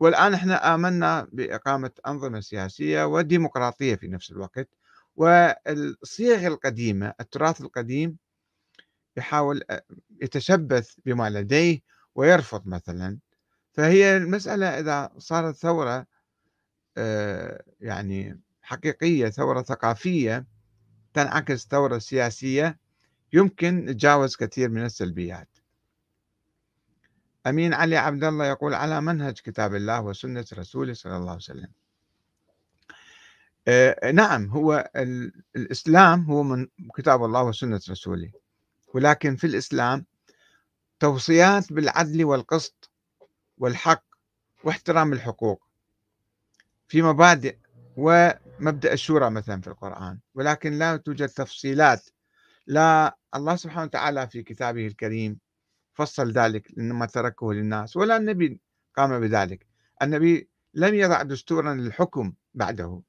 A: والآن إحنا آمنا بإقامة أنظمة سياسية وديمقراطية في نفس الوقت. والصيغ القديمة التراث القديم يحاول يتشبث بما لديه ويرفض مثلا. فهي المسألة إذا صارت ثورة يعني حقيقية ثورة ثقافية تنعكس ثورة سياسية يمكن نتجاوز كثير من السلبيات. أمين علي عبد الله يقول على منهج كتاب الله وسنة رسوله صلى الله عليه وسلم. آه نعم هو الإسلام هو من كتاب الله وسنة رسوله ولكن في الإسلام توصيات بالعدل والقسط والحق واحترام الحقوق في مبادئ ومبدأ الشورى مثلا في القرآن ولكن لا توجد تفصيلات. لا الله سبحانه وتعالى في كتابه الكريم فصل ذلك إنما تركه للناس ولا النبي قام بذلك. النبي لم يضع دستورا للحكم بعده.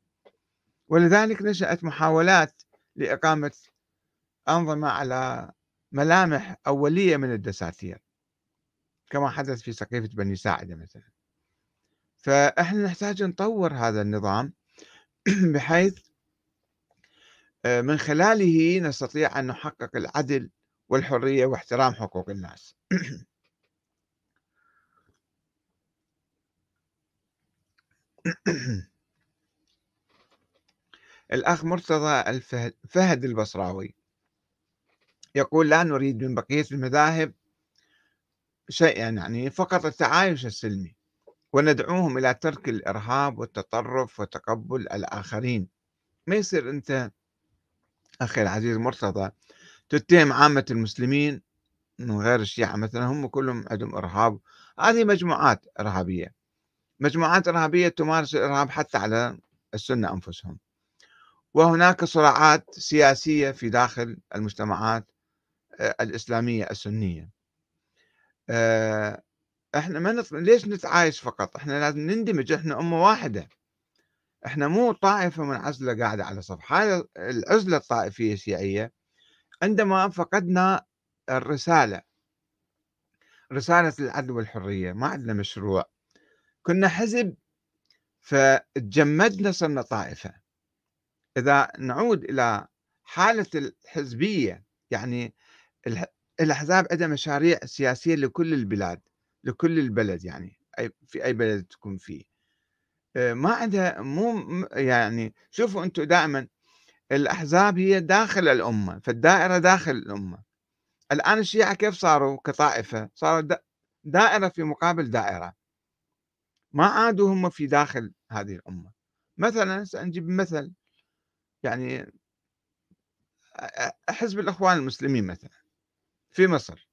A: ولذلك نشأت محاولات لإقامة أنظمة على ملامح أولية من الدساتير كما حدث في سقيفة بني ساعدة مثلا. فإحنا نحتاج نطور هذا النظام بحيث آه، من خلاله نستطيع أن نحقق العدل والحرية واحترام حقوق الناس. الأخ مرتضى الفهد البصراوي. يقول لا نريد من بقية المذاهب شيئا يعني فقط التعايش السلمي وندعوهم إلى ترك الإرهاب والتطرف وتقبل الآخرين. ما يصير أنت أخي العزيز مرتضى تتهم عامة المسلمين من غير الشيعة مثلا؟ هم كلهم عندهم إرهاب. هذه مجموعات إرهابية. مجموعات إرهابية تمارس الإرهاب حتى على السنة أنفسهم. وهناك صراعات سياسية في داخل المجتمعات آه، الإسلامية السنية. آه، إحنا ما نط... ليش نتعايش فقط؟ إحنا لازم نندمج إحنا أمة واحدة. إحنا مو طائفة منعزلة قاعدة على صف. هذا العزلة الطائفية الشيعية عندما فقدنا الرسالة رسالة العدل والحرية ما عندنا مشروع. كنا حزب فتجمدنا صرنا طائفة. إذا نعود إلى حالة الحزبية يعني الأحزاب عندها مشاريع سياسية لكل البلاد لكل البلد يعني أي في أي بلد تكون فيه. آه، ما عندها مو يعني شوفوا أنتم دائما الأحزاب هي داخل الأمة فالدائرة داخل الأمة. الآن الشيعة كيف صاروا كطائفة؟ صاروا دائرة في مقابل دائرة. ما عادوا هم في داخل هذه الأمة. مثلا سنجيب مثل. يعني حزب الإخوان المسلمين مثلا في مصر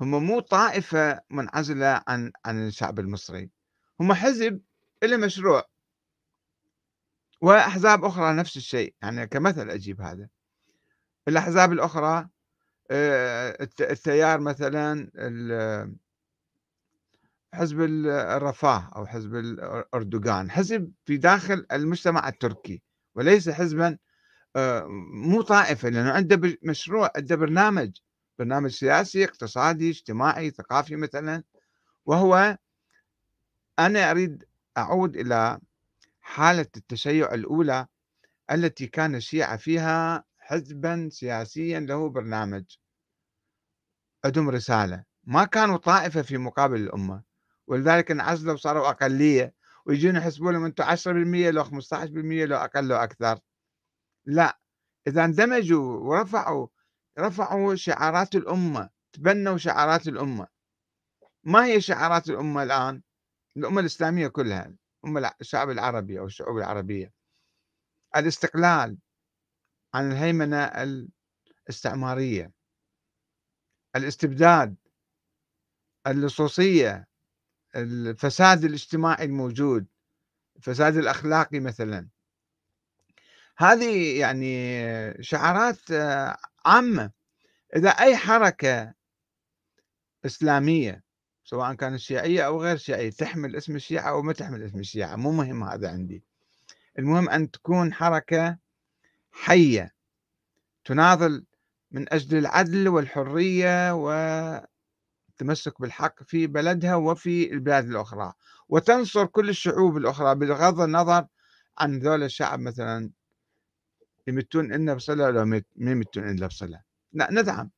A: هم مو طائفة منعزلة عن عن الشعب المصري هم حزب له مشروع. وأحزاب أخرى نفس الشيء يعني كمثل أجيب هذا. الأحزاب الأخرى آآ التيار مثلًا حزب الرفاه أو حزب أردوغان حزب في داخل المجتمع التركي. وليس حزبا آه، مو طائفة لأنه عنده مشروع عنده برنامج برنامج سياسي اقتصادي اجتماعي ثقافي مثلا. وهو أنا أريد أعود إلى حالة التشيع الأولى التي كان الشيعة فيها حزبا سياسيا له برنامج. عندهم رسالة. ما كانوا طائفة في مقابل الأمة. ولذلك انعزلوا وصاروا أقلية. ويجون يحسبوا لهم أنتم 10% لو 15% لو أقل لو أكثر. لا إذا اندمجوا ورفعوا رفعوا شعارات الأمة تبنوا شعارات الأمة. ما هي شعارات الأمة الآن؟ الأمة الإسلامية كلها الأمة الشعب العربي أو الشعوب العربية. الاستقلال عن الهيمنة الاستعمارية. الاستبداد اللصوصية الفساد الاجتماعي الموجود الفساد الأخلاقي مثلا. هذه يعني شعارات آه، عامة. إذا أي حركة إسلامية سواء كانت شيعية أو غير شيعية تحمل اسم الشيعة أو ما تحمل اسم الشيعة مو مهم هذا عندي. المهم أن تكون حركة حية تناضل من أجل العدل والحرية والتمسك بالحق في بلدها وفي البلاد الأخرى وتنصر كل الشعوب الأخرى بغض النظر عن ذول الشعب مثلا يمتون إلا بصلة لو ما يمتون إلا بصلة لا ندعم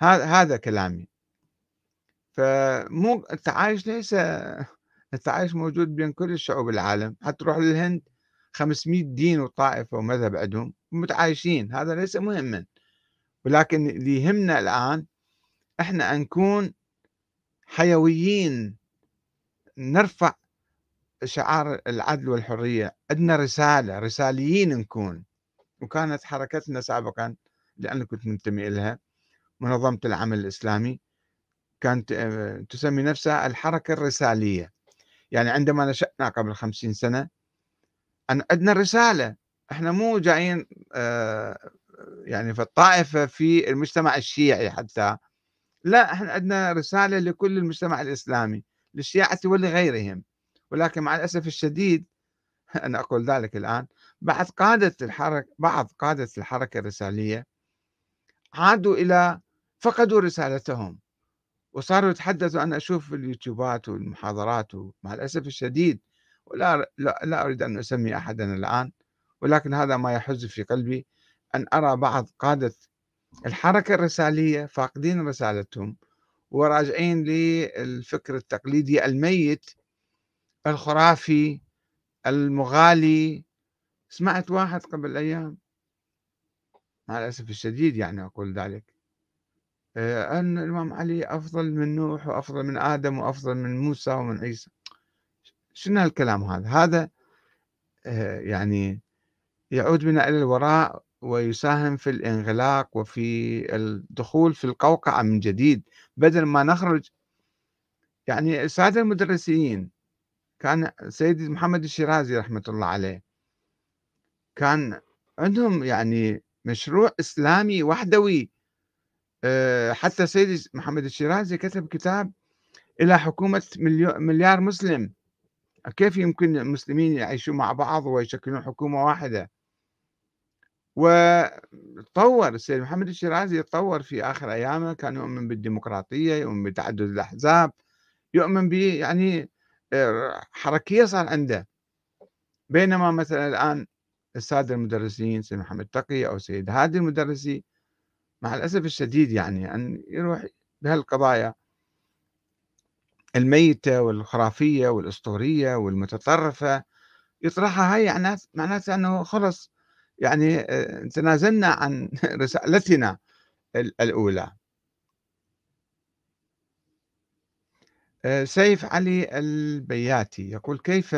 A: هذا كلامي. فمو التعايش ليس التعايش موجود بين كل الشعوب العالم. حتى تروح للهند 500 دين وطائفة ومذهب عندهم متعايشين. هذا ليس مهما. ولكن اللي يهمنا الآن إحنا نكون حيويين. نرفع شعار العدل والحرية. عندنا رسالة رساليين نكون. وكانت حركتنا سابقا لأن كنت منتمي إليها منظمة العمل الإسلامي كانت آه، تسمي نفسها الحركة الرسالية. يعني عندما نشأنا قبل خمسين سنة أن عندنا رسالة. إحنا مو جايين آه، يعني في الطائفة في المجتمع الشيعي حتى. لا إحنا عندنا رسالة لكل المجتمع الإسلامي للشيعة ولغيرهم. ولكن مع الأسف الشديد أنا أقول ذلك الآن بعد قادة الحركة بعض قادة الحركة الرسالية عادوا إلى فقدوا رسالتهم. وصاروا يتحدثوا أنا أشوف اليوتيوبات والمحاضرات ومع الأسف الشديد ولا لا, لا أريد أن أسمي أحدا الآن ولكن هذا ما يحز في قلبي أن أرى بعض قادة الحركة الرسالية فاقدين رسالتهم وراجعين للفكر التقليدي الميت الخرافي المغالي. سمعت واحد قبل أيام مع الأسف الشديد يعني أقول ذلك آه، أن الإمام علي أفضل من نوح وأفضل من آدم وأفضل من موسى ومن عيسى. شنو هالكلام هذا؟ هذا آه، يعني يعود بنا إلى الوراء ويساهم في الانغلاق وفي الدخول في القوقعة من جديد بدل ما نخرج. يعني السادة المدرسين كان سيدي محمد الشيرازي رحمة الله عليه كان عندهم يعني مشروع إسلامي وحدوي. آه، حتى سيدي محمد الشيرازي كتب كتاب إلى حكومة مليار مسلم. كيف يمكن المسلمين يعيشون مع بعض ويشكلون حكومة واحدة؟ وتطور. السيد محمد الشيرازي يتطور في آخر أيامه كان يؤمن بالديمقراطية يؤمن بتعدد الأحزاب يؤمن ب يعني آه، حركية صار عنده. بينما مثلا الآن السادة المدرسين سيد محمد تقي أو سيد هادي المدرسي مع الأسف الشديد يعني أن يروح بهالقضايا. الميتة والخرافية والأسطورية والمتطرفة يطرحها هاي معناتها أنه خلص يعني آه، تنازلنا عن رسالتنا الأولى. آه، سيف علي البياتي يقول كيف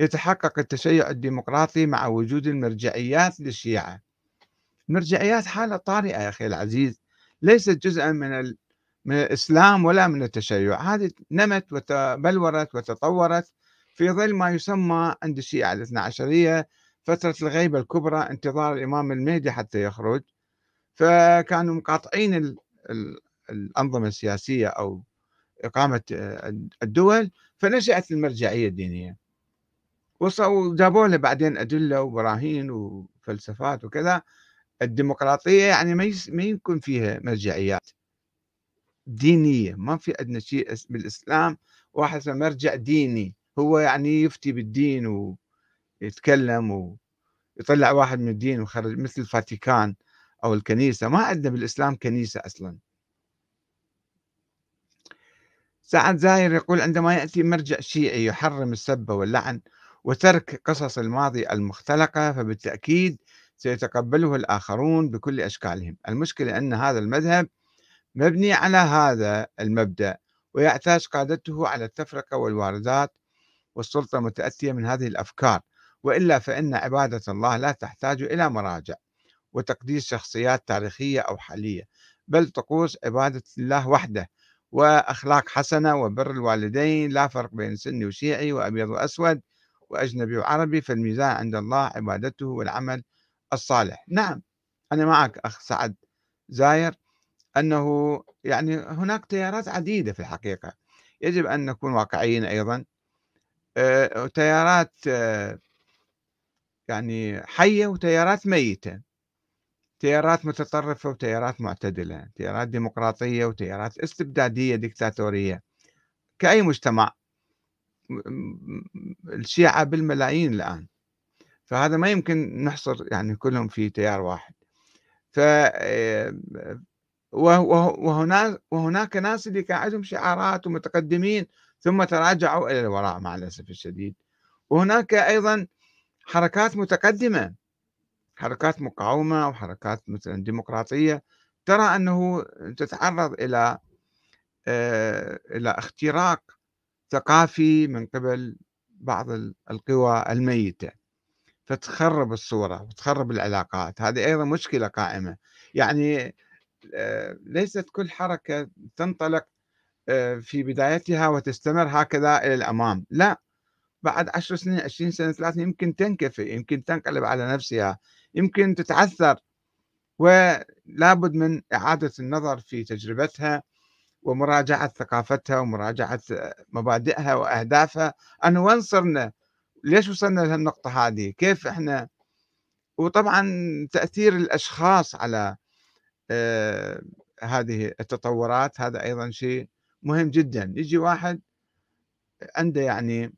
A: يتحقق التشيع الديمقراطي مع وجود المرجعيات للشيعة؟ المرجعيات حالة طارئة يا أخي العزيز. ليست جزءا من من الإسلام ولا من التشيع. هذه نمت وتبلورت وتطورت في ظل ما يسمى عند الشيعة الاثنى عشرية فترة الغيبة الكبرى انتظار الإمام المهدي حتى يخرج. فكانوا مقاطعين الأنظمة السياسية أو إقامة الدول فنشأت المرجعية الدينية. وجابوا له بعدين أدلة وبراهين وفلسفات وكذا. الديمقراطية يعني ما يكون فيها مرجعيات دينية ما في عندنا شيء بالإسلام. واحد مرجع ديني هو يعني يفتي بالدين ويتكلم ويطلع واحد من الدين وخرج مثل الفاتيكان أو الكنيسة. ما عندنا بالإسلام كنيسة أصلا. سعد زاير يقول عندما يأتي مرجع شيعي يحرم السب واللعن وترك قصص الماضي المختلقة فبالتأكيد سيتقبله الآخرون بكل أشكالهم. المشكلة أن هذا المذهب مبني على هذا المبدأ ويعتاش قادته على التفرقة والواردات والسلطة متأتية من هذه الأفكار. وإلا فإن عبادة الله لا تحتاج إلى مراجع وتقديس شخصيات تاريخية أو حالية بل طقوس عبادة الله وحده وأخلاق حسنة وبر الوالدين لا فرق بين سني وشيعي وأبيض وأسود وأجنبي وعربي فالميزان عند الله عبادته والعمل الصالح. نعم أنا معك أخ سعد زاير أنه يعني هناك تيارات عديدة في الحقيقة. يجب أن نكون واقعيين أيضا. آه، تيارات آه، يعني حية وتيارات ميتة. تيارات متطرفة وتيارات معتدلة. تيارات ديمقراطية وتيارات استبدادية ديكتاتورية. كأي مجتمع. الشيعة بالملايين الآن. فهذا ما يمكن نحصر يعني كلهم في تيار واحد. ف وهناك وهناك ناس اللي كان عندهم شعارات ومتقدمين ثم تراجعوا إلى الوراء مع الأسف الشديد. وهناك أيضا حركات متقدمة. حركات مقاومة وحركات مثلا ديمقراطية. ترى أنه تتعرض إلى آه، إلى اختراق ثقافي من قبل بعض القوى الميتة. فتخرب الصورة وتخرب العلاقات. هذه أيضا مشكلة قائمة. يعني آه، ليست كل حركة تنطلق آه، في بدايتها وتستمر هكذا إلى الأمام. لا. بعد عشر سنين عشرين سنة ثلاثين يمكن تنكفي يمكن تنقلب على نفسها يمكن تتعثر. ولا بد من إعادة النظر في تجربتها ومراجعة ثقافتها ومراجعة مبادئها وأهدافها. أنا وين صرنا ليش وصلنا لهالنقطة هذه؟ كيف إحنا؟ وطبعا تأثير الأشخاص على آه هذه التطورات هذا أيضا شيء مهم جدا. يجي واحد عنده يعني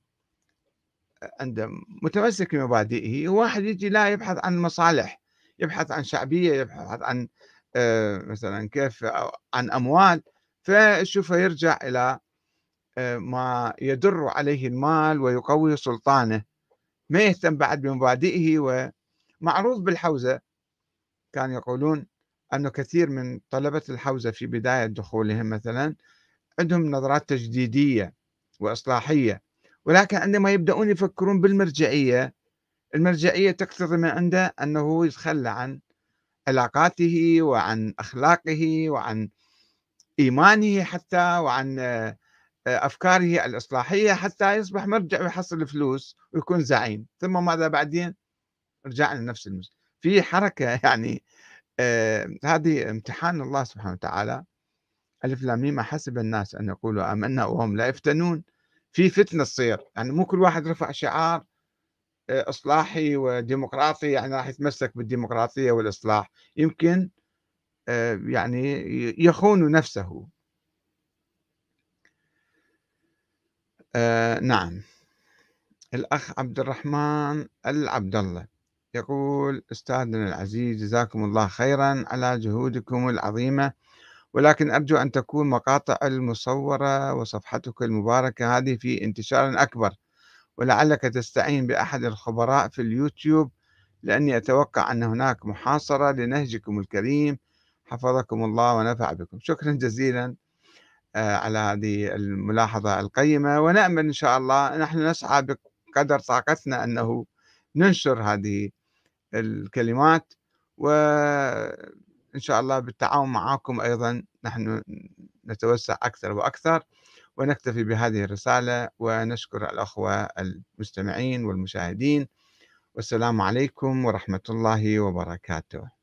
A: عنده متمسك بمبادئه وواحد يجي لا يبحث عن مصالح يبحث عن شعبية يبحث عن آه، مثلا كيف عن أموال فشوفه يرجع إلى آه، ما يدر عليه المال ويقوي سلطانه. ما يهتم بعد بمبادئه ومعروف بالحوزة. كانوا يقولون أنه كثير من طلبة الحوزة في بداية دخولهم مثلا عندهم نظرات تجديدية وإصلاحية. ولكن عندما يبدأون يفكرون بالمرجعية المرجعية تقتضي من عنده أنه يتخلى عن علاقاته وعن أخلاقه وعن إيمانه حتى وعن آه، أفكاره الإصلاحية حتى يصبح مرجع ويحصل فلوس ويكون زعيم. ثم ماذا بعدين؟ رجعنا لنفس المس في حركة يعني آه هذه امتحان الله سبحانه وتعالى. ألف لام حسب الناس أن يقولوا آمنا وهم لا يفتنون. في فتنة تصير. يعني مو كل واحد رفع شعار آه، إصلاحي وديمقراطي يعني راح يتمسك بالديمقراطية والإصلاح. يمكن آه، يعني يخون نفسه. آه نعم. الأخ عبد الرحمن العبد الله يقول أستاذنا العزيز جزاكم الله خيرا على جهودكم العظيمة ولكن أرجو أن تكون مقاطع المصورة وصفحتك المباركة هذه في انتشار أكبر ولعلك تستعين بأحد الخبراء في اليوتيوب لأني أتوقع أن هناك محاصرة لنهجكم الكريم. حفظكم الله ونفع بكم. شكرا جزيلا آه، على هذه الملاحظة القيمة. ونأمل إن شاء الله نحن نسعى بقدر طاقتنا أنه ننشر هذه الكلمات و إن شاء الله بالتعاون معكم أيضا نحن نتوسع أكثر وأكثر ونكتفي بهذه الرسالة ونشكر الأخوة المستمعين والمشاهدين والسلام عليكم ورحمة الله وبركاته.